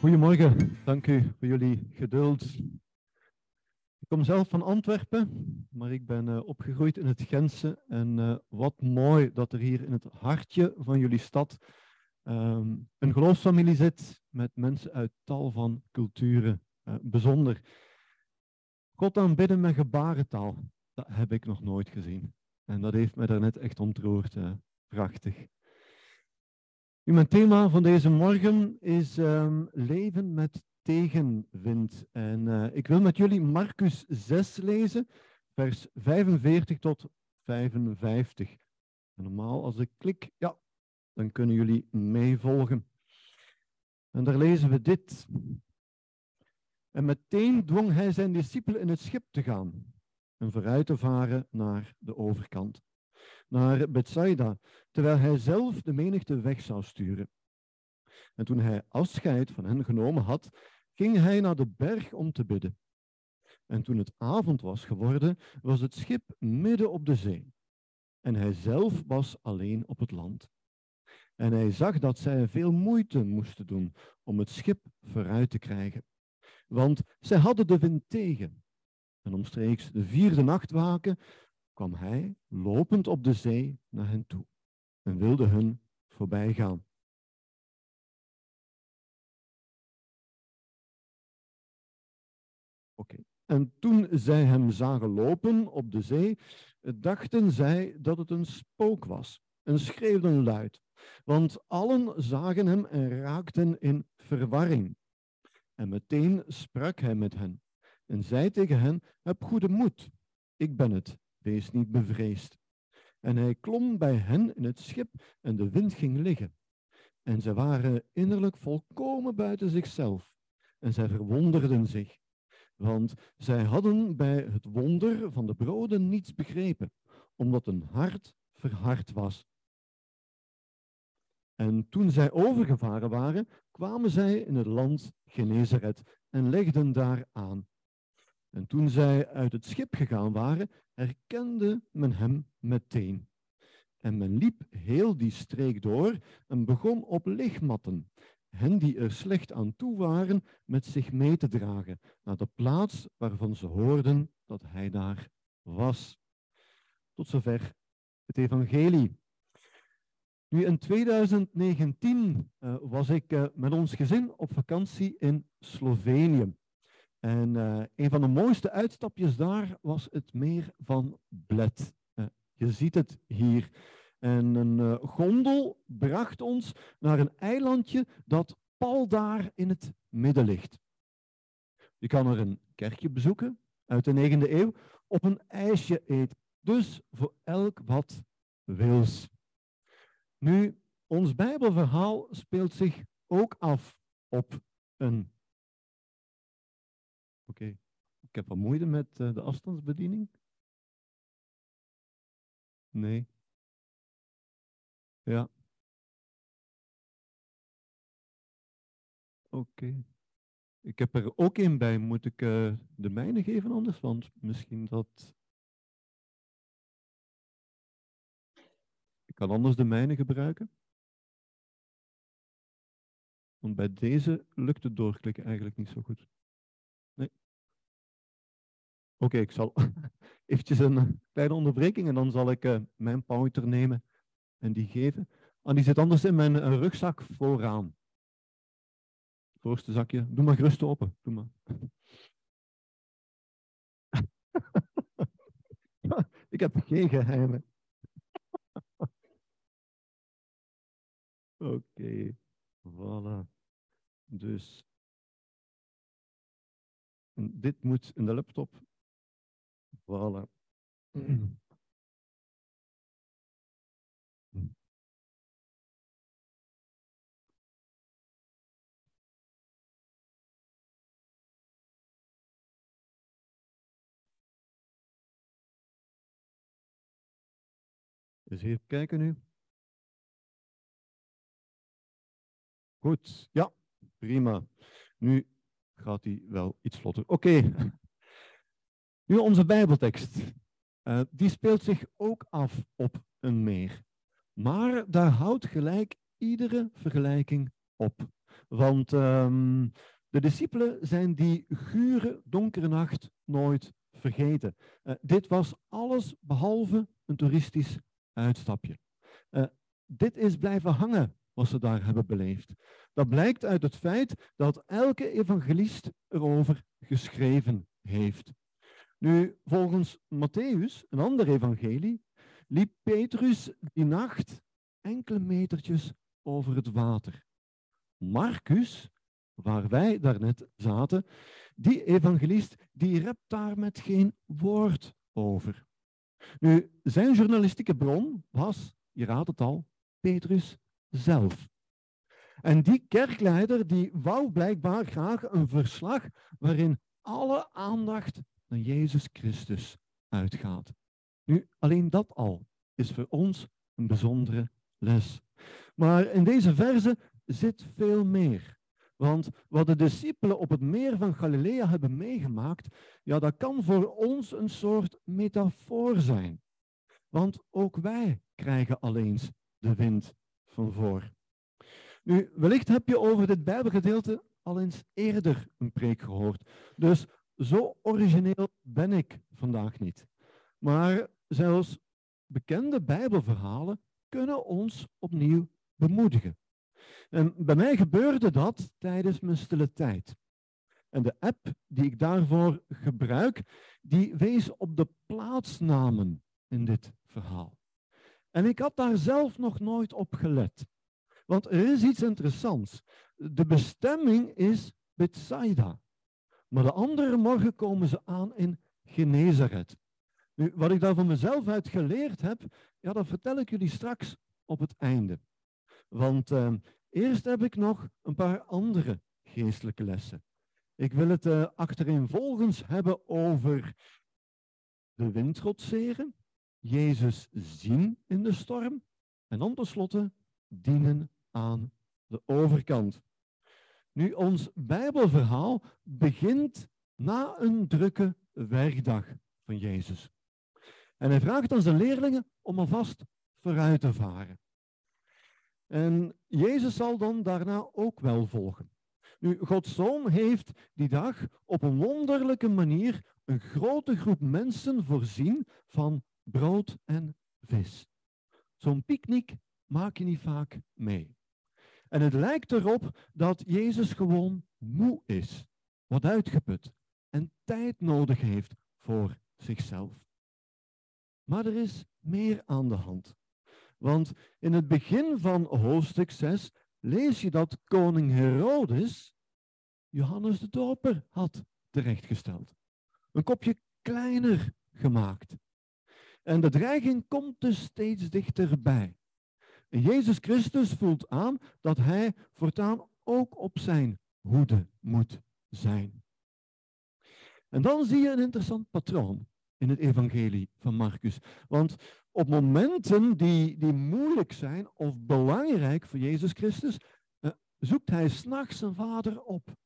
Goedemorgen, dank u voor jullie geduld. Ik kom zelf van Antwerpen, maar ik ben uh, opgegroeid in het Gentse. En uh, wat mooi dat er hier in het hartje van jullie stad um, een geloofsfamilie zit met mensen uit tal van culturen. Uh, bijzonder. God aanbidden met gebarentaal, dat heb ik nog nooit gezien. En dat heeft mij daarnet echt ontroerd. prachtig. Mijn thema van deze morgen is um, leven met tegenwind. En uh, ik wil met jullie Marcus 6 lezen, vers 45 tot 55. En normaal als ik klik, ja, dan kunnen jullie meevolgen. En daar lezen we dit. En meteen dwong hij zijn discipelen in het schip te gaan en vooruit te varen naar de overkant naar Bethsaida, terwijl hij zelf de menigte weg zou sturen. En toen hij afscheid van hen genomen had, ging hij naar de berg om te bidden. En toen het avond was geworden, was het schip midden op de zee. En hij zelf was alleen op het land. En hij zag dat zij veel moeite moesten doen om het schip vooruit te krijgen. Want zij hadden de wind tegen. En omstreeks de vierde nachtwaken kwam hij lopend op de zee naar hen toe en wilde hun voorbij gaan. Oké. En toen zij hem zagen lopen op de zee, dachten zij dat het een spook was en schreeuwden luid. Want allen zagen hem en raakten in verwarring. En meteen sprak hij met hen en zei tegen hen: Heb goede moed, ik ben het, wees niet bevreesd. En hij klom bij hen in het schip en de wind ging liggen. En zij waren innerlijk volkomen buiten zichzelf. En zij verwonderden zich, want zij hadden bij het wonder van de broden niets begrepen, omdat hun hart verhard was. En toen zij overgevaren waren, kwamen zij in het land Genezeret en legden daar aan. En toen zij uit het schip gegaan waren, herkende men hem meteen. En men liep heel die streek door en begon op lichtmatten, hen die er slecht aan toe waren, met zich mee te dragen naar de plaats waarvan ze hoorden dat hij daar was. Tot zover het evangelie. Nu, in 2019 uh, was ik uh, met ons gezin op vakantie in Slovenië. En uh, een van de mooiste uitstapjes daar was het meer van Bled. Uh, je ziet het hier. En een uh, gondel bracht ons naar een eilandje dat pal daar in het midden ligt. Je kan er een kerkje bezoeken uit de 9e eeuw of een ijsje eten. Dus voor elk wat wils. Nu, ons Bijbelverhaal speelt zich ook af op een Oké, ik heb wat moeite met uh, de afstandsbediening. Nee. Ja. Oké. Ik heb er ook één bij. Moet ik uh, de mijne geven anders? Want misschien dat. Ik kan anders de mijne gebruiken. Want bij deze lukt het doorklikken eigenlijk niet zo goed. Oké, ik zal eventjes een eh, kleine onderbreking en dan zal ik uh, mijn pointer nemen en die geven. En die zit anders in mijn uh, rugzak vooraan. Voorste zakje. Doe maar gerust open. Doe maar. ik heb geen geheimen. Oké, voilà. Dus dit moet in de laptop. Voilà. Dus even kijken nu. Goed, ja, prima. Nu gaat hij wel iets vlotter. Oké, okay. Nu onze Bijbeltekst. Uh, die speelt zich ook af op een meer. Maar daar houdt gelijk iedere vergelijking op. Want ehm, de discipelen zijn die gure, donkere nacht nooit vergeten. Uh, dit was alles behalve een toeristisch uitstapje. Uh, dit is blijven hangen wat ze daar hebben beleefd. Dat blijkt uit het feit dat elke evangelist erover geschreven heeft. Nu, volgens Matthäus, een ander evangelie, liep Petrus die nacht enkele metertjes over het water. Marcus, waar wij daarnet zaten, die evangelist, die rept daar met geen woord over. Nu, zijn journalistieke bron was, je raadt het al, Petrus zelf. En die kerkleider die wou blijkbaar graag een verslag waarin alle aandacht naar Jezus Christus uitgaat. Nu, alleen dat al is voor ons een bijzondere les. Maar in deze verse zit veel meer. Want wat de discipelen op het meer van Galilea hebben meegemaakt, ja, dat kan voor ons een soort metafoor zijn. Want ook wij krijgen al eens de wind van voor. Nu, wellicht heb je over dit Bijbelgedeelte al eens eerder een preek gehoord. Dus zo origineel ben ik vandaag niet. Maar zelfs bekende Bijbelverhalen kunnen ons opnieuw bemoedigen. En bij mij gebeurde dat tijdens mijn stille tijd. En de app die ik daarvoor gebruik, die wees op de plaatsnamen in dit verhaal. En ik had daar zelf nog nooit op gelet. Want er is iets interessants. De bestemming is Bethsaida. Maar de andere morgen komen ze aan in Genezaret. Nu, wat ik daar van mezelf uit geleerd heb, ja, dat vertel ik jullie straks op het einde. Want uh, eerst heb ik nog een paar andere geestelijke lessen. Ik wil het uh, achtereenvolgens hebben over de wind Jezus zien in de storm en dan tenslotte dienen aan de overkant. Nu, ons Bijbelverhaal begint na een drukke werkdag van Jezus. En hij vraagt aan zijn leerlingen om alvast vooruit te varen. En Jezus zal dan daarna ook wel volgen. Nu, Gods Zoon heeft die dag op een wonderlijke manier een grote groep mensen voorzien van brood en vis. Zo'n picknick maak je niet vaak mee. En het lijkt erop dat Jezus gewoon moe is, wat uitgeput en tijd nodig heeft voor zichzelf. Maar er is meer aan de hand. Want in het begin van hoofdstuk 6 lees je dat koning Herodes Johannes de Doper had terechtgesteld. Een kopje kleiner gemaakt. En de dreiging komt dus steeds dichterbij. En Jezus Christus voelt aan dat hij voortaan ook op zijn hoede moet zijn. En dan zie je een interessant patroon in het evangelie van Marcus. Want op momenten die, die moeilijk zijn of belangrijk voor Jezus Christus, eh, zoekt hij s'nachts zijn vader op.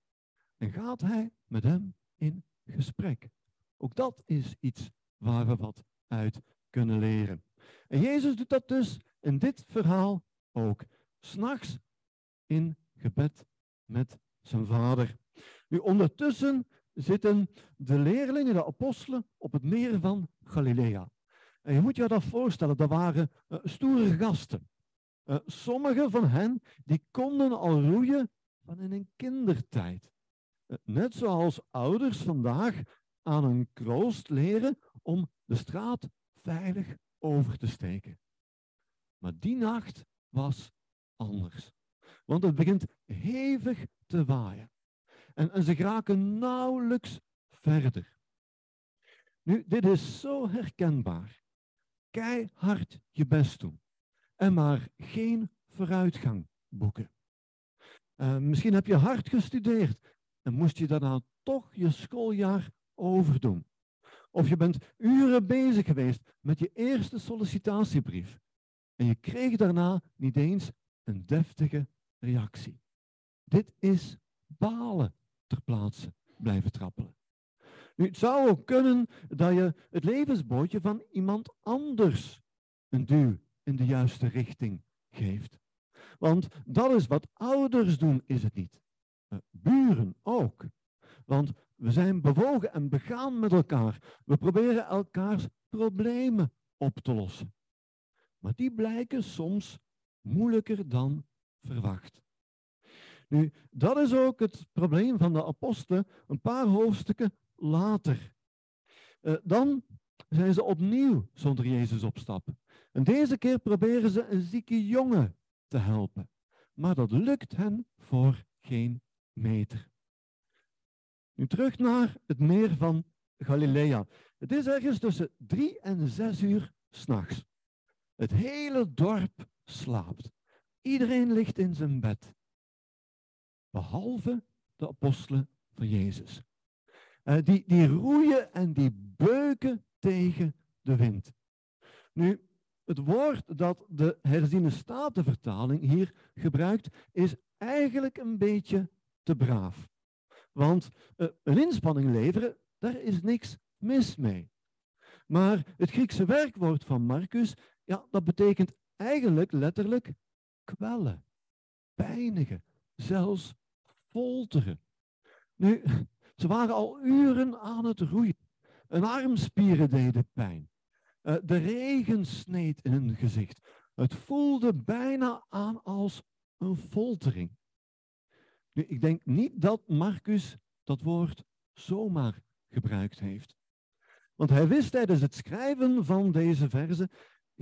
En gaat hij met hem in gesprek. Ook dat is iets waar we wat uit kunnen leren. En Jezus doet dat dus in dit verhaal ook. S'nachts in gebed met zijn vader. Nu, ondertussen zitten de leerlingen, de apostelen, op het meer van Galilea. En je moet je dat voorstellen, dat waren uh, stoere gasten. Uh, sommige van hen die konden al roeien van in een kindertijd. Uh, net zoals ouders vandaag aan een kroost leren om de straat veilig over te steken. Maar die nacht was anders. Want het begint hevig te waaien. En, ze geraken nauwelijks verder. Nu, dit is zo herkenbaar. Keihard je best doen. En maar geen vooruitgang boeken. Uh, misschien heb je hard gestudeerd en moest je daarna toch je schooljaar overdoen. Of je bent uren bezig geweest met je eerste sollicitatiebrief. En je kreeg daarna niet eens een deftige reactie. Dit is balen ter plaatse blijven trappelen. Nu, het zou ook kunnen dat je het levensbootje van iemand anders een duw in de juiste richting geeft. Want dat is wat ouders doen, is het niet. Uh, buren ook. Want we zijn bewogen en begaan met elkaar. We proberen elkaars problemen op te lossen. Maar die blijken soms moeilijker dan verwacht. Nu, dat is ook het probleem van de apostelen een paar hoofdstukken later. Uh, dan zijn ze opnieuw zonder Jezus op stap. En deze keer proberen ze een zieke jongen te helpen. Maar dat lukt hen voor geen meter. Nu terug naar het meer van Galilea. Het is ergens tussen drie en zes uur s'nachts. Het hele dorp slaapt. Iedereen ligt in zijn bed. Behalve de apostelen van Jezus. Uh, die, die roeien en die beuken tegen de wind. Nu, het woord dat de herziene statenvertaling hier gebruikt, is eigenlijk een beetje te braaf. Want uh, een inspanning leveren, daar is niks mis mee. Maar het Griekse werkwoord van Marcus, ja, dat betekent eigenlijk letterlijk kwellen, pijnigen, zelfs folteren. Nu, ze waren al uren aan het roeien. Een armspieren deden pijn. Uh, de regen sneed in hun gezicht. Het voelde bijna aan als een foltering. Nu, ik denk niet dat Marcus dat woord zomaar gebruikt heeft. Want hij wist tijdens het schrijven van deze verzen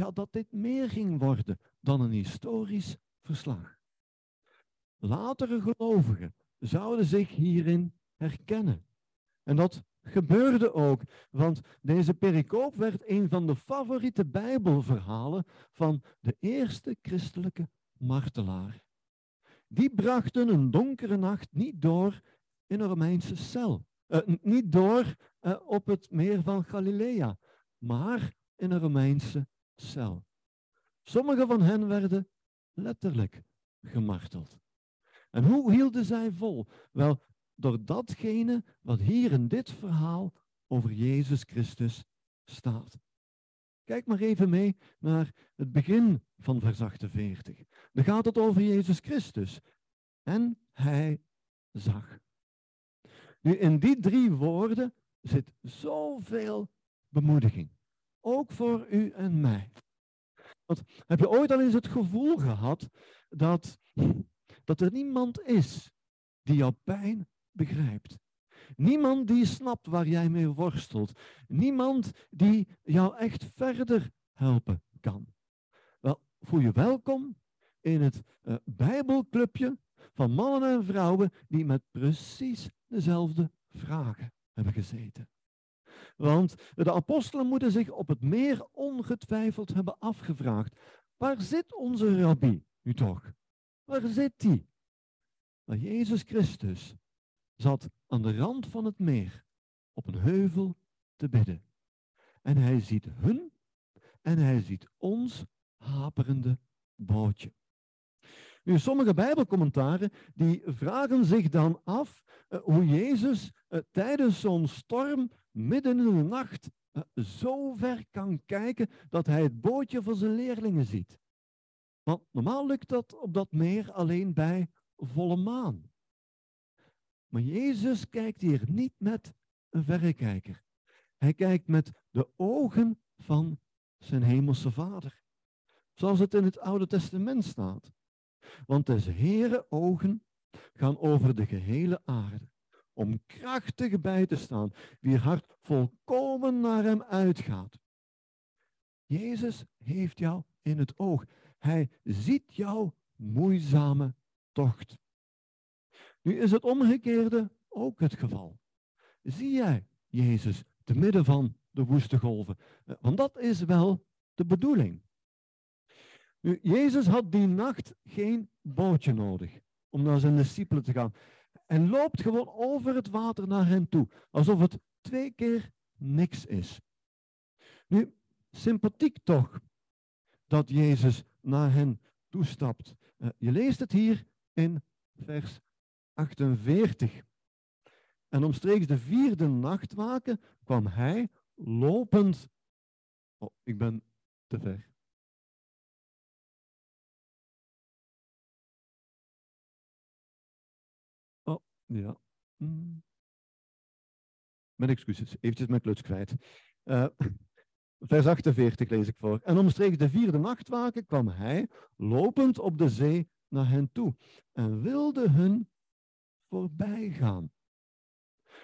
ja, dat dit meer ging worden dan een historisch verslag. Latere gelovigen zouden zich hierin herkennen. En dat gebeurde ook, want deze pericoop werd een van de favoriete Bijbelverhalen van de eerste christelijke martelaar. Die brachten een donkere nacht niet door in een Romeinse cel. Uh, niet door uh, op het meer van Galilea, maar in een Romeinse cel. Sommige van hen werden letterlijk gemarteld. En hoe hielden zij vol? Wel, door datgene wat hier in dit verhaal over Jezus Christus staat. Kijk maar even mee naar het begin van vers 48. Dan gaat het over Jezus Christus. En hij zag. Nu, in die drie woorden zit zoveel bemoediging. Ook voor u en mij. Want heb je ooit al eens het gevoel gehad dat, dat er niemand is die jouw pijn begrijpt? Niemand die snapt waar jij mee worstelt. Niemand die jou echt verder helpen kan. Wel, voel je welkom in het uh, Bijbelclubje van mannen en vrouwen die met precies dezelfde vragen hebben gezeten. Want de apostelen moeten zich op het meer ongetwijfeld hebben afgevraagd: waar zit onze rabbi nu toch? Waar zit hij? Maar Jezus Christus zat aan de rand van het meer op een heuvel te bidden. En hij ziet hun en hij ziet ons haperende bootje. Nu, sommige Bijbelcommentaren die vragen zich dan af uh, hoe Jezus uh, tijdens zo'n storm midden in de nacht uh, zo ver kan kijken dat hij het bootje van zijn leerlingen ziet. Want normaal lukt dat op dat meer alleen bij volle maan. Maar Jezus kijkt hier niet met een verrekijker. Hij kijkt met de ogen van zijn hemelse Vader. Zoals het in het Oude Testament staat. Want des Heere ogen gaan over de gehele aarde, om krachtig bij te staan, wie hart volkomen naar hem uitgaat. Jezus heeft jou in het oog. Hij ziet jouw moeizame tocht. Nu is het omgekeerde ook het geval. Zie jij Jezus te midden van de woeste golven? Want dat is wel de bedoeling. Nu, Jezus had die nacht geen bootje nodig om naar zijn discipelen te gaan. En loopt gewoon over het water naar hen toe, alsof het twee keer niks is. Nu, sympathiek toch dat Jezus naar hen toestapt. Uh, je leest het hier in vers 48. En omstreeks de vierde nachtwaken kwam hij lopend. Oh, ik ben te ver. Ja. Mm. Mijn excuses, eventjes mijn kluts kwijt. Uh, vers 48 lees ik voor. En omstreeks de vierde nachtwaken kwam hij, lopend op de zee, naar hen toe en wilde hun voorbij gaan.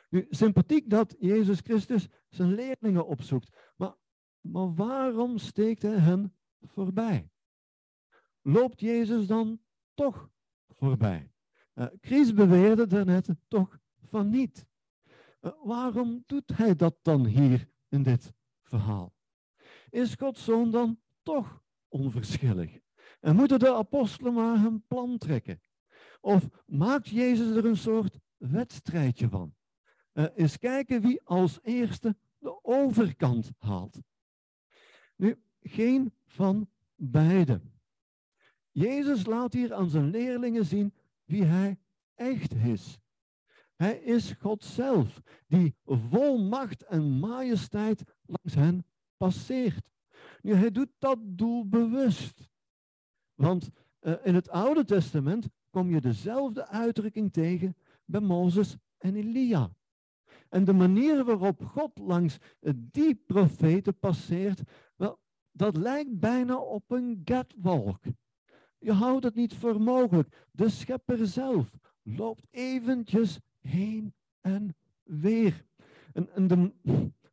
Nu, sympathiek dat Jezus Christus zijn leerlingen opzoekt, maar, maar waarom steekt hij hen voorbij? Loopt Jezus dan toch voorbij? Uh, Chris beweerde daarnet toch van niet. Uh, waarom doet hij dat dan hier in dit verhaal? Is Gods zoon dan toch onverschillig? En moeten de apostelen maar hun plan trekken? Of maakt Jezus er een soort wedstrijdje van? Uh, eens kijken wie als eerste de overkant haalt. Nu, geen van beide. Jezus laat hier aan zijn leerlingen zien wie hij echt is. Hij is God zelf, die vol macht en majesteit langs hen passeert. Nu, hij doet dat doel bewust. Want uh, in het Oude Testament kom je dezelfde uitdrukking tegen bij Mozes en Elia. En de manier waarop God langs die profeten passeert, wel, dat lijkt bijna op een catwalk. Je houdt het niet voor mogelijk. De schepper zelf loopt eventjes heen en weer. En, de,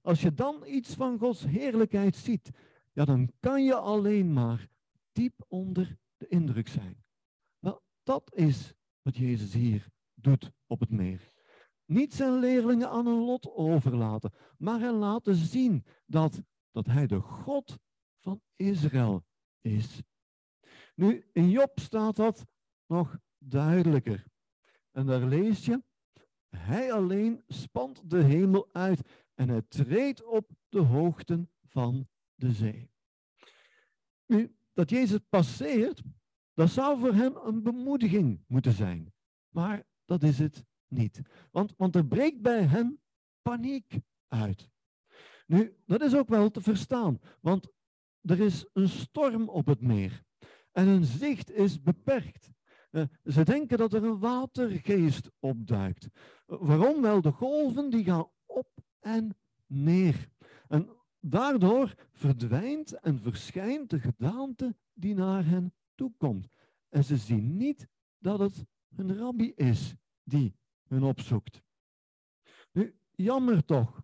als je dan iets van Gods heerlijkheid ziet, ja, dan kan je alleen maar diep onder de indruk zijn. Wel, dat is wat Jezus hier doet op het meer. Niet zijn leerlingen aan een lot overlaten, maar hen laten zien dat, dat hij de God van Israël is. Nu, in Job staat dat nog duidelijker. En daar lees je, hij alleen spant de hemel uit en hij treedt op de hoogten van de zee. Nu, dat Jezus passeert, dat zou voor hem een bemoediging moeten zijn. Maar dat is het niet. Want, want er breekt bij hen paniek uit. Nu, dat is ook wel te verstaan, want er is een storm op het meer en hun zicht is beperkt. Uh, ze denken dat er een watergeest opduikt. Waarom wel? De golven die gaan op en neer. En daardoor verdwijnt en verschijnt de gedaante die naar hen toe komt. En ze zien niet dat het een rabbi is die hun opzoekt. Nu, jammer toch.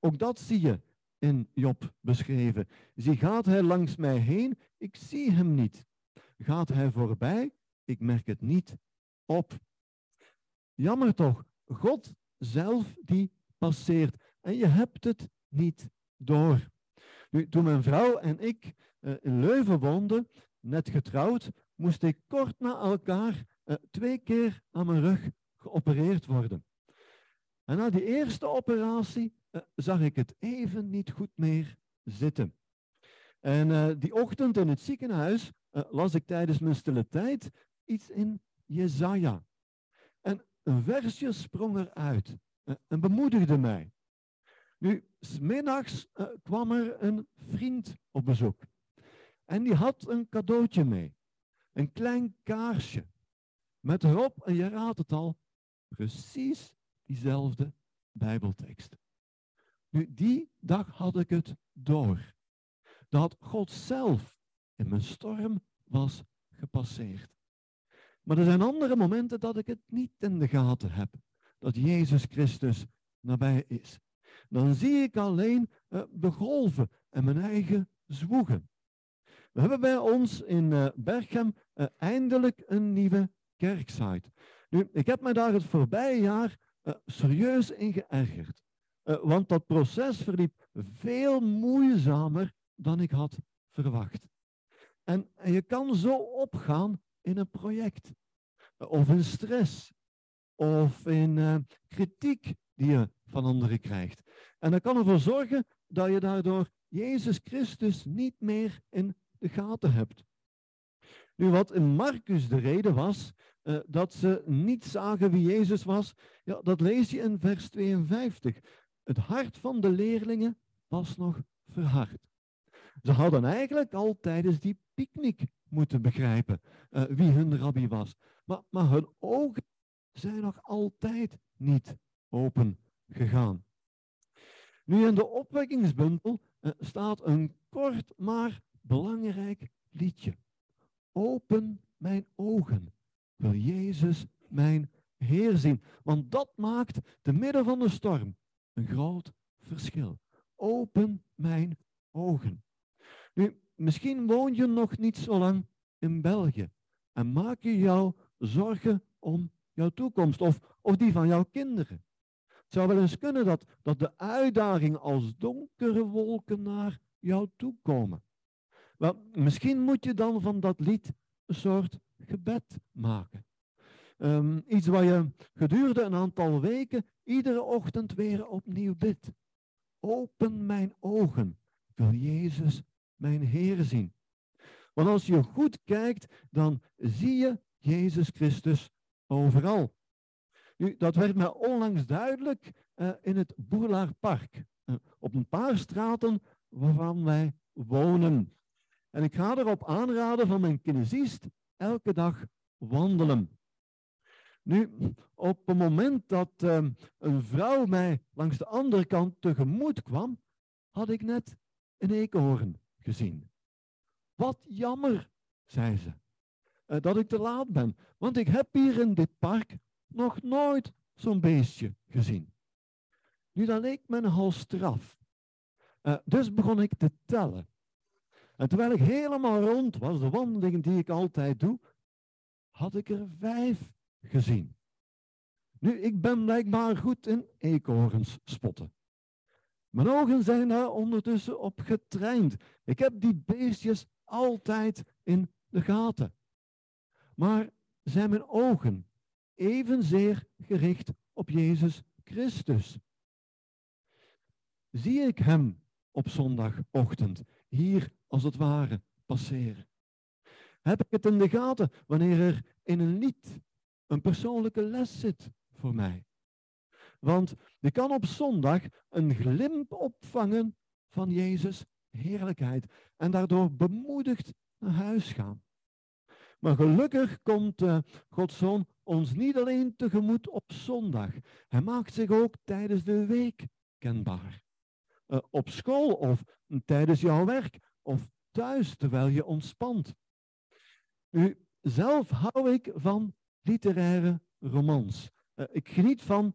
Ook dat zie je in Job beschreven. Zie gaat hij langs mij heen, ik zie hem niet. Gaat hij voorbij, ik merk het niet op. Jammer toch, God zelf die passeert en je hebt het niet door. Nu, toen mijn vrouw en ik uh, in Leuven woonden, net getrouwd, moest ik kort na elkaar uh, twee keer aan mijn rug geopereerd worden. En na die eerste operatie uh, zag ik het even niet goed meer zitten. En uh, die ochtend in het ziekenhuis las ik tijdens mijn stille tijd iets in Jezaja. En een versje sprong eruit en bemoedigde mij. Nu, smiddags uh, kwam er een vriend op bezoek. En die had een cadeautje mee. Een klein kaarsje. Met erop, en je raadt het al, precies diezelfde Bijbeltekst. Nu, die dag had ik het door. Dat God zelf in mijn storm was gepasseerd. Maar er zijn andere momenten dat ik het niet in de gaten heb. Dat Jezus Christus nabij is. Dan zie ik alleen uh, de golven en mijn eigen zwoegen. We hebben bij ons in uh, Berchem uh, eindelijk een nieuwe kerksite. Nu, ik heb me daar het voorbije jaar serieus in geërgerd. Want dat proces verliep veel moeizamer dan ik had verwacht. En, je kan zo opgaan in een project. Of in stress. Of in kritiek die je van anderen krijgt. En dat kan ervoor zorgen dat je daardoor Jezus Christus niet meer in de gaten hebt. Nu, wat in Marcus de reden was, uh, dat ze niet zagen wie Jezus was, ja, dat lees je in vers 52. Het hart van de leerlingen was nog verhard. Ze hadden eigenlijk al tijdens die picknick moeten begrijpen uh, wie hun rabbi was. Maar, maar hun ogen zijn nog altijd niet open gegaan. Nu in de opwekkingsbundel eh, staat een kort maar belangrijk liedje. Open mijn ogen, wil Jezus mijn Heer zien. Want dat maakt te midden van de storm een groot verschil. Open mijn ogen. Nu, misschien woon je nog niet zo lang in België en maak je jou zorgen om jouw toekomst of, of die van jouw kinderen. Het zou wel eens kunnen dat, dat de uitdagingen als donkere wolken naar jou toe komen. Wel, misschien moet je dan van dat lied een soort gebed maken. Um, iets waar je gedurende een aantal weken iedere ochtend weer opnieuw bidt. Open mijn ogen, wil Jezus mijn Heer zien. Want als je goed kijkt, dan zie je Jezus Christus overal. Nu, dat werd mij onlangs duidelijk uh, in het Boerlaarpark. Uh, op een paar straten waarvan wij wonen. En ik ga erop aanraden van mijn kinesist elke dag wandelen. Nu, op het moment dat uh, een vrouw mij langs de andere kant tegemoet kwam, had ik net een eekhoorn gezien. Wat jammer, zei ze, uh, dat ik te laat ben, want ik heb hier in dit park nog nooit zo'n beestje gezien. Nu, dat leek me nogal straf. Uh, dus begon ik te tellen. En terwijl ik helemaal rond was, de wandelingen die ik altijd doe, had ik er vijf gezien. Nu, ik ben blijkbaar goed in eekhoorns spotten. Mijn ogen zijn daar ondertussen op getraind. Ik heb die beestjes altijd in de gaten. Maar zijn mijn ogen evenzeer gericht op Jezus Christus? Zie ik Hem op zondagochtend hier als het ware passeren? Heb ik het in de gaten wanneer er in een lied een persoonlijke les zit voor mij? Want je kan op zondag een glimp opvangen van Jezus' heerlijkheid en daardoor bemoedigd naar huis gaan. Maar gelukkig komt uh, Gods Zoon ons niet alleen tegemoet op zondag. Hij maakt zich ook tijdens de week kenbaar. Uh, op school of tijdens jouw werk of thuis terwijl je ontspant. Nu, zelf hou ik van literaire romans. Uh, ik geniet van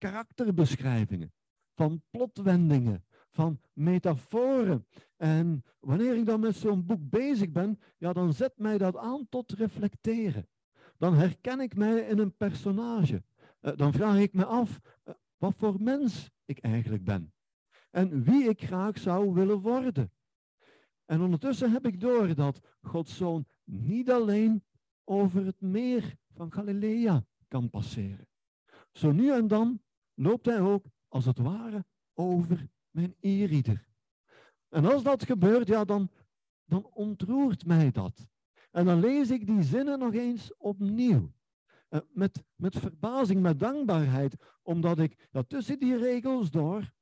karakterbeschrijvingen, van plotwendingen, van metaforen. En wanneer ik dan met zo'n boek bezig ben, ja, dan zet mij dat aan tot reflecteren. Dan herken ik mij in een personage. Uh, dan vraag ik me af uh, wat voor mens ik eigenlijk ben. En wie ik graag zou willen worden. En ondertussen heb ik door dat Gods zoon niet alleen over het meer van Galilea kan passeren. Zo nu en dan loopt hij ook, als het ware, over mijn e-reader. En als dat gebeurt, ja, dan, dan ontroert mij dat. En dan lees ik die zinnen nog eens opnieuw. Uh, met, met verbazing, met dankbaarheid, omdat ik ja, tussen die regels door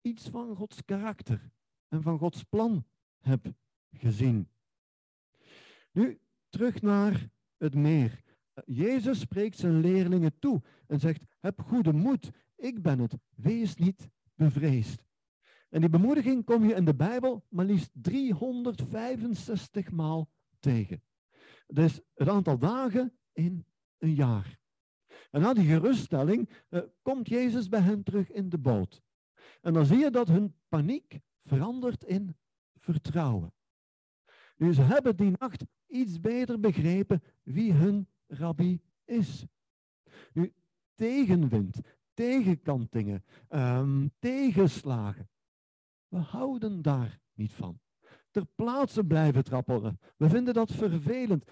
iets van Gods karakter en van Gods plan heb gezien. Nu, terug naar het meer. Jezus spreekt zijn leerlingen toe en zegt: Heb goede moed, ik ben het, wees niet bevreesd. En die bemoediging kom je in de Bijbel maar liefst 365 maal tegen. Dus het aantal dagen in een jaar. En na die geruststelling uh, komt Jezus bij hen terug in de boot. En dan zie je dat hun paniek verandert in vertrouwen. Nu, ze hebben die nacht iets beter begrepen wie hun rabbi is. Nu, tegenwind, tegenkantingen, um, tegenslagen. We houden daar niet van. Ter plaatse blijven trappelen. We vinden dat vervelend.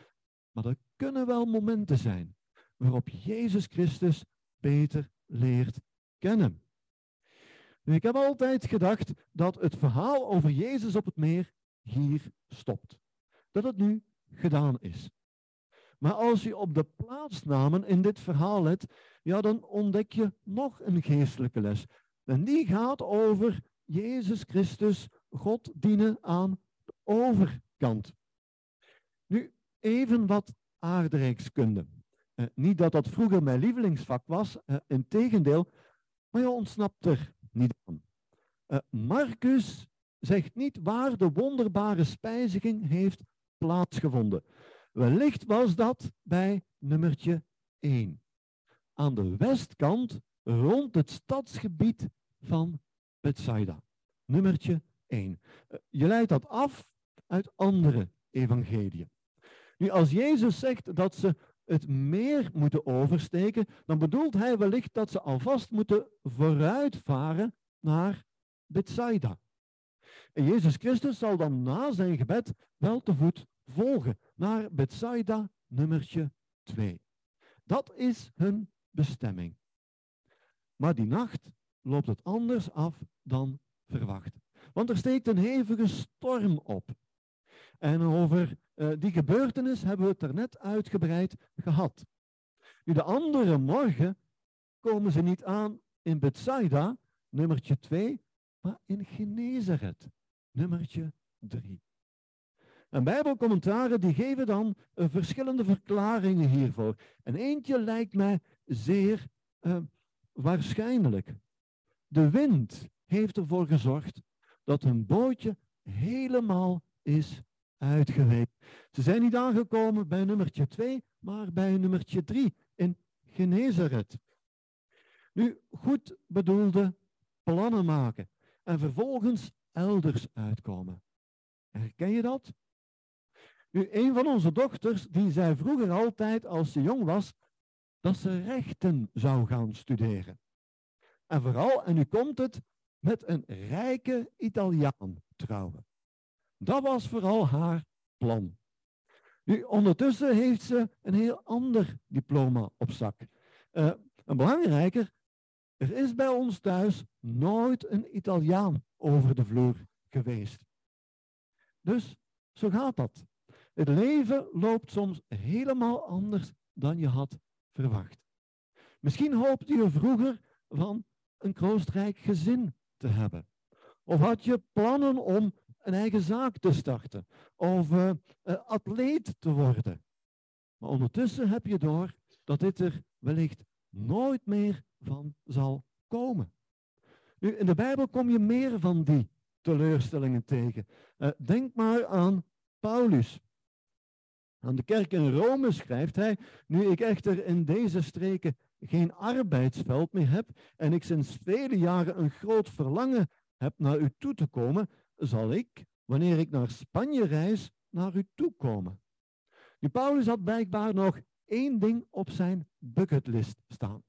Maar er kunnen wel momenten zijn waarop Jezus Christus beter leert kennen. Ik heb altijd gedacht dat het verhaal over Jezus op het meer hier stopt. Dat het nu gedaan is. Maar als je op de plaatsnamen in dit verhaal let, ja, dan ontdek je nog een geestelijke les. En die gaat over Jezus Christus, God dienen aan de overkant. Nu, even wat aardrijkskunde. Uh, niet dat dat vroeger mijn lievelingsvak was, uh, integendeel, maar je ontsnapt er niet aan. Uh, Marcus zegt niet waar de wonderbare spijziging heeft plaatsgevonden. Wellicht was dat bij nummertje 1. Aan de westkant rond het stadsgebied van Bethsaida. Nummertje 1. Je leidt dat af uit andere evangeliën. Nu, als Jezus zegt dat ze het meer moeten oversteken, dan bedoelt hij wellicht dat ze alvast moeten vooruitvaren naar Bethsaida. En Jezus Christus zal dan na zijn gebed wel te voet volgen naar Bethsaida nummertje 2. Dat is hun bestemming. Maar die nacht loopt het anders af dan verwacht. Want er steekt een hevige storm op. En over uh, die gebeurtenis hebben we het er net uitgebreid gehad. Nu, de andere morgen komen ze niet aan in Bethsaida, nummertje 2, maar in Genezaret, nummertje 3. En bijbelcommentaren die geven dan uh, verschillende verklaringen hiervoor. En eentje lijkt mij zeer uh, waarschijnlijk. De wind heeft ervoor gezorgd dat hun bootje helemaal is uitgeweekt. Ze zijn niet aangekomen bij nummertje 2, maar bij nummertje 3 in Genezaret. Nu, goed bedoelde plannen maken en vervolgens elders uitkomen. Herken je dat? Nu, een van onze dochters, die zei vroeger altijd als ze jong was, dat ze rechten zou gaan studeren. En vooral, en nu komt het, met een rijke Italiaan trouwen. Dat was vooral haar plan. Nu, ondertussen heeft ze een heel ander diploma op zak. Uh, belangrijker, er is bij ons thuis nooit een Italiaan over de vloer geweest. Dus zo gaat dat. Het leven loopt soms helemaal anders dan je had verwacht. Misschien hoopte je vroeger van een kroostrijk gezin te hebben. Of had je plannen om een eigen zaak te starten of uh, atleet te worden. Maar ondertussen heb je door dat dit er wellicht nooit meer van zal komen. Nu, in de Bijbel kom je meer van die teleurstellingen tegen. Uh, denk maar aan Paulus. Aan de kerk in Rome schrijft hij, nu ik echter in deze streken geen arbeidsveld meer heb en ik sinds vele jaren een groot verlangen heb naar u toe te komen, zal ik, wanneer ik naar Spanje reis, naar u toe komen. Nu, Paulus had blijkbaar nog één ding op zijn bucketlist staan.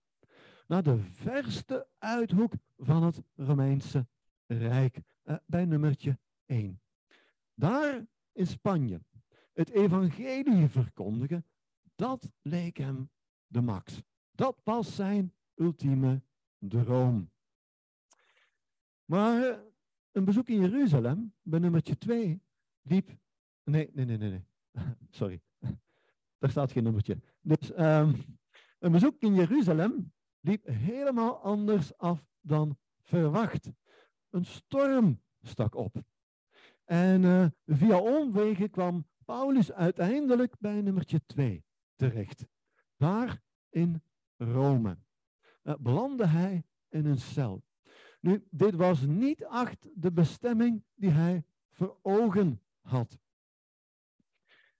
Naar de verste uithoek van het Romeinse Rijk, eh, bij nummertje 1. Daar in Spanje het evangelie verkondigen, dat leek hem de max. Dat was zijn ultieme droom. Maar eh, een bezoek in Jeruzalem, bij nummertje 2, liep. Nee, nee, nee, nee, nee. Sorry. Daar staat geen nummertje. Dus um, een bezoek in Jeruzalem liep helemaal anders af dan verwacht. Een storm stak op. En uh, via omwegen kwam Paulus uiteindelijk bij nummertje 2 terecht. Daar in Rome. Uh, belandde hij in een cel. Nu, dit was niet acht de bestemming die hij voor ogen had.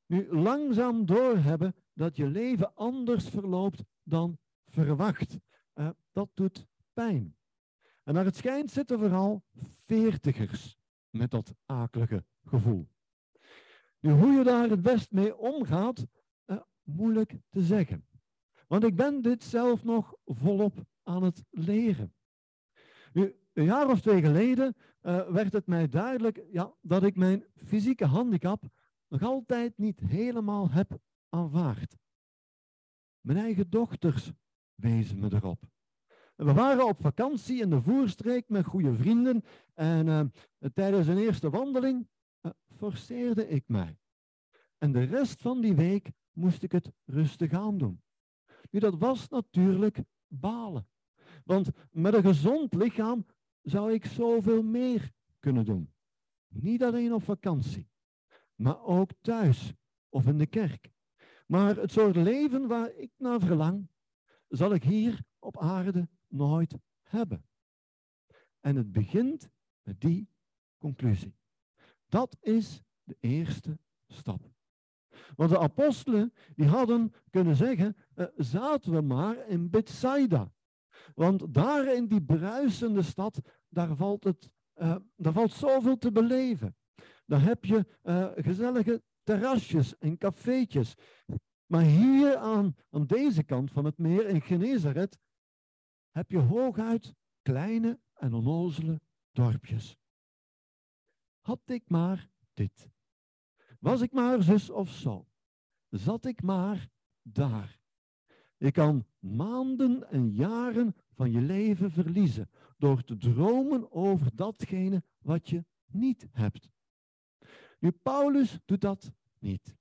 Nu, langzaam doorhebben dat je leven anders verloopt dan verwacht. Uh, dat doet pijn. En naar het schijnt zitten vooral veertigers met dat akelige gevoel. Nu, hoe je daar het best mee omgaat, uh, moeilijk te zeggen. Want ik ben dit zelf nog volop aan het leren. Nu, een jaar of twee geleden uh, werd het mij duidelijk ja, dat ik mijn fysieke handicap nog altijd niet helemaal heb aanvaard. Mijn eigen dochters wezen me erop. We waren op vakantie in de voerstreek met goede vrienden en uh, tijdens een eerste wandeling forceerde ik mij. En de rest van die week moest ik het rustig aandoen. Nu, dat was natuurlijk balen. Want met een gezond lichaam zou ik zoveel meer kunnen doen. Niet alleen op vakantie, maar ook thuis of in de kerk. Maar het soort leven waar ik naar verlang, zal ik hier op aarde nooit hebben. En het begint met die conclusie. Dat is de eerste stap. Want de apostelen, die hadden kunnen zeggen, uh, zaten we maar in Bethsaida. Want daar in die bruisende stad, daar valt, het, uh, daar valt zoveel te beleven. Daar heb je uh, gezellige terrasjes en cafeetjes. Maar hier aan, aan deze kant van het meer in Genezaret heb je hooguit kleine en onnozele dorpjes. Had ik maar dit. Was ik maar zus of zo. Zat ik maar daar. Je kan maanden en jaren van je leven verliezen door te dromen over datgene wat je niet hebt. Nu, Paulus doet dat niet.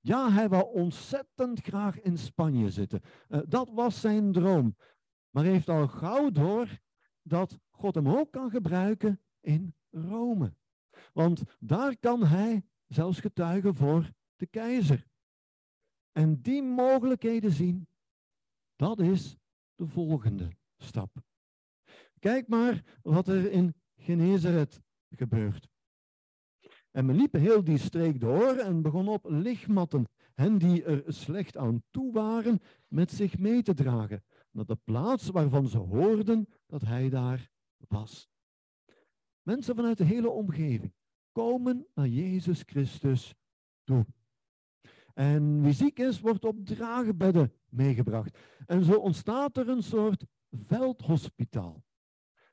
Ja, hij wou ontzettend graag in Spanje zitten. Uh, dat was zijn droom. Maar hij heeft al gauw door dat God hem ook kan gebruiken in Rome. Want daar kan hij zelfs getuigen voor de keizer. En die mogelijkheden zien, dat is de volgende stap. Kijk maar wat er in Genezaret gebeurt. En men liep heel die streek door en begon op lichtmatten, hen die er slecht aan toe waren, met zich mee te dragen, naar de plaats waarvan ze hoorden dat hij daar was. Mensen vanuit de hele omgeving komen naar Jezus Christus toe. En wie ziek is, wordt op draagbedden meegebracht. En zo ontstaat er een soort veldhospitaal.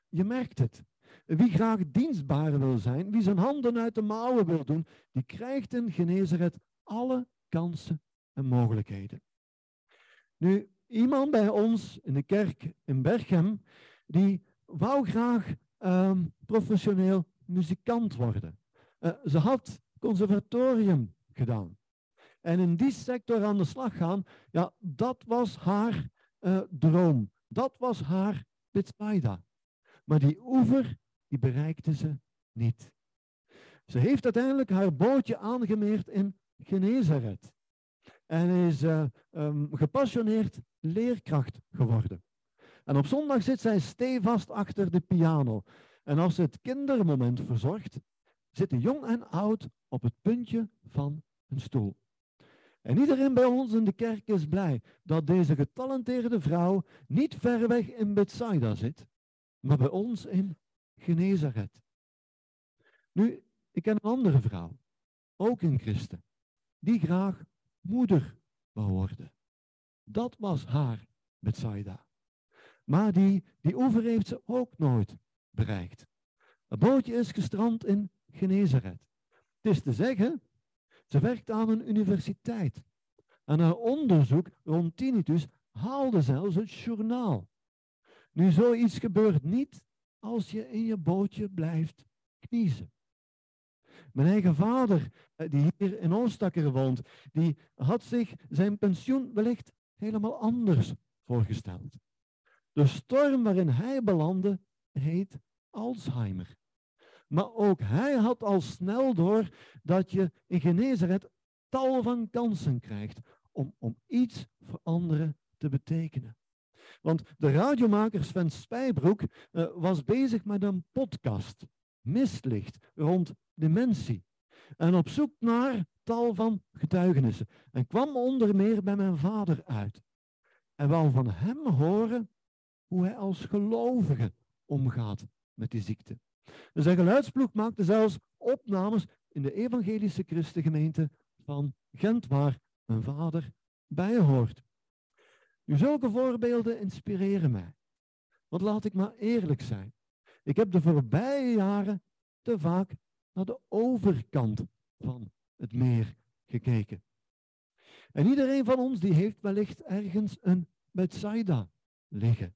Je merkt het. Wie graag dienstbaar wil zijn, wie zijn handen uit de mouwen wil doen, die krijgt in Genezeret alle kansen en mogelijkheden. Nu, iemand bij ons in de kerk in Berchem, die wou graag um, professioneel muzikant worden. Uh, ze had conservatorium gedaan. En in die sector aan de slag gaan, ja, dat was haar uh, droom. Dat was haar Bethsaida. Maar die oever, die bereikte ze niet. Ze heeft uiteindelijk haar bootje aangemeerd in Genezaret. En is uh, gepassioneerd leerkracht geworden. En op zondag zit zij stevast achter de piano. En als ze het kindermoment verzorgt, zitten jong en oud op het puntje van een stoel. En iedereen bij ons in de kerk is blij dat deze getalenteerde vrouw niet ver weg in Bethsaida zit, maar bij ons in Genezaret. Nu, ik ken een andere vrouw, ook een christen, die graag moeder wou worden. Dat was haar Bethsaida. Maar die, die oever heeft ze ook nooit bereikt. Het bootje is gestrand in Genezaret. Het is te zeggen, ze werkt aan een universiteit. En haar onderzoek rond tinnitus haalde zelfs het journaal. Nu, zoiets gebeurt niet als je in je bootje blijft kniezen. Mijn eigen vader, eh, die hier in Oostakker woont, die had zich zijn pensioen wellicht helemaal anders voorgesteld. De storm waarin hij belandde heet Alzheimer. Maar ook hij had al snel door dat je in Genezaret tal van kansen krijgt om, om iets voor anderen te betekenen. Want de radiomaker Sven Spijbroek uh, was bezig met een podcast, Mistlicht, rond dementie. En op zoek naar tal van getuigenissen. En kwam onder meer bij mijn vader uit. En wou van hem horen hoe hij als gelovige omgaat met die ziekte. Zijn geluidsploeg maakte zelfs opnames in de evangelische christengemeente van Gent, waar mijn vader bij hoort. Nu, zulke voorbeelden inspireren mij. Want laat ik maar eerlijk zijn. Ik heb de voorbije jaren te vaak naar de overkant van het meer gekeken. En iedereen van ons die heeft wellicht ergens een Bethsaida liggen.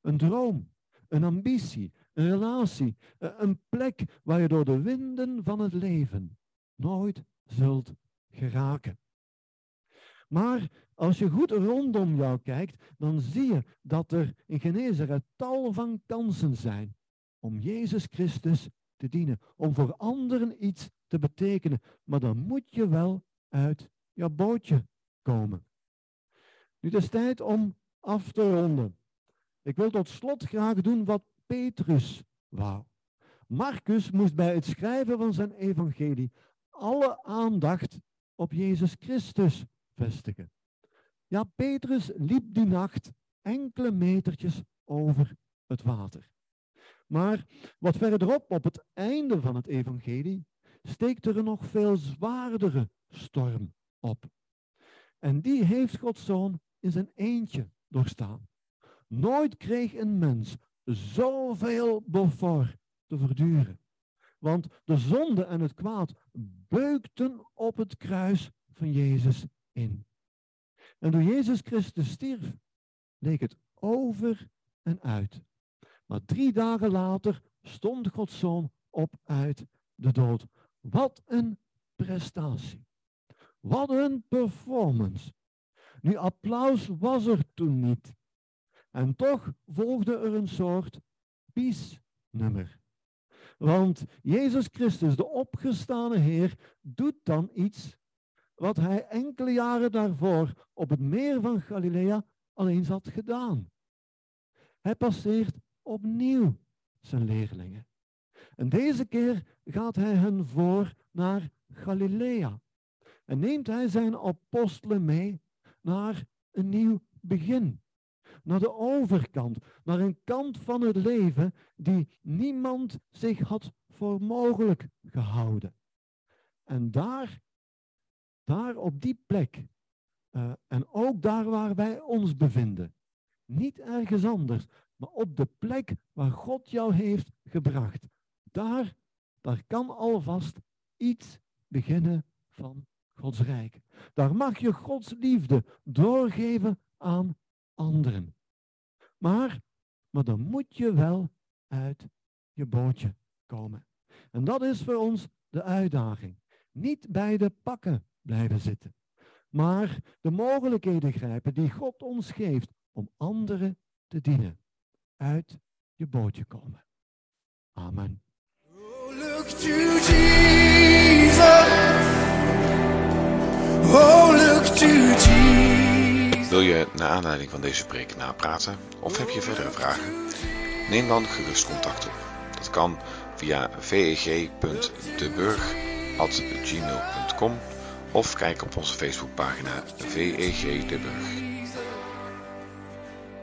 Een droom, een ambitie, een relatie, eh, een plek waar je door de winden van het leven nooit zult geraken. Maar als je goed rondom jou kijkt, dan zie je dat er in Genezaret tal van kansen zijn om Jezus Christus te dienen, om voor anderen iets te betekenen. Maar dan moet je wel uit je bootje komen. Nu, het is tijd om af te ronden. Ik wil tot slot graag doen wat Petrus wou. Marcus moest bij het schrijven van zijn evangelie alle aandacht op Jezus Christus vestigen. Ja, Petrus liep die nacht enkele metertjes over het water. Maar wat verderop, op het einde van het evangelie, steekt er een nog veel zwaardere storm op. En die heeft Gods Zoon in zijn eentje doorstaan. Nooit kreeg een mens zoveel befor te verduren. Want de zonde en het kwaad beukten op het kruis van Jezus in. En toen Jezus Christus stierf, leek het over en uit. Maar drie dagen later stond Gods Zoon op uit de dood. Wat een prestatie. Wat een performance. Nu, applaus was er toen niet. En toch volgde er een soort peace-nummer. Want Jezus Christus, de opgestane Heer, doet dan iets wat hij enkele jaren daarvoor op het meer van Galilea al eens had gedaan. Hij passeert opnieuw zijn leerlingen. En deze keer gaat hij hen voor naar Galilea. En neemt hij zijn apostelen mee naar een nieuw begin. Naar de overkant, naar een kant van het leven die niemand zich had voor mogelijk gehouden. En daar, daar op die plek, uh, en ook daar waar wij ons bevinden, niet ergens anders, maar op de plek waar God jou heeft gebracht, daar, daar kan alvast iets beginnen van Gods rijk. Daar mag je Gods liefde doorgeven aan anderen. Maar, maar dan moet je wel uit je bootje komen. En dat is voor ons de uitdaging. Niet bij de pakken blijven zitten, maar de mogelijkheden grijpen die God ons geeft om anderen te dienen. Uit je bootje komen. Amen. Oh, look to Jesus. Oh, look to Jesus. Wil je naar aanleiding van deze preek napraten of heb je verdere vragen? Neem dan gerust contact op. Dat kan via veg.deburg.gmail.com of kijk op onze Facebookpagina VEG De.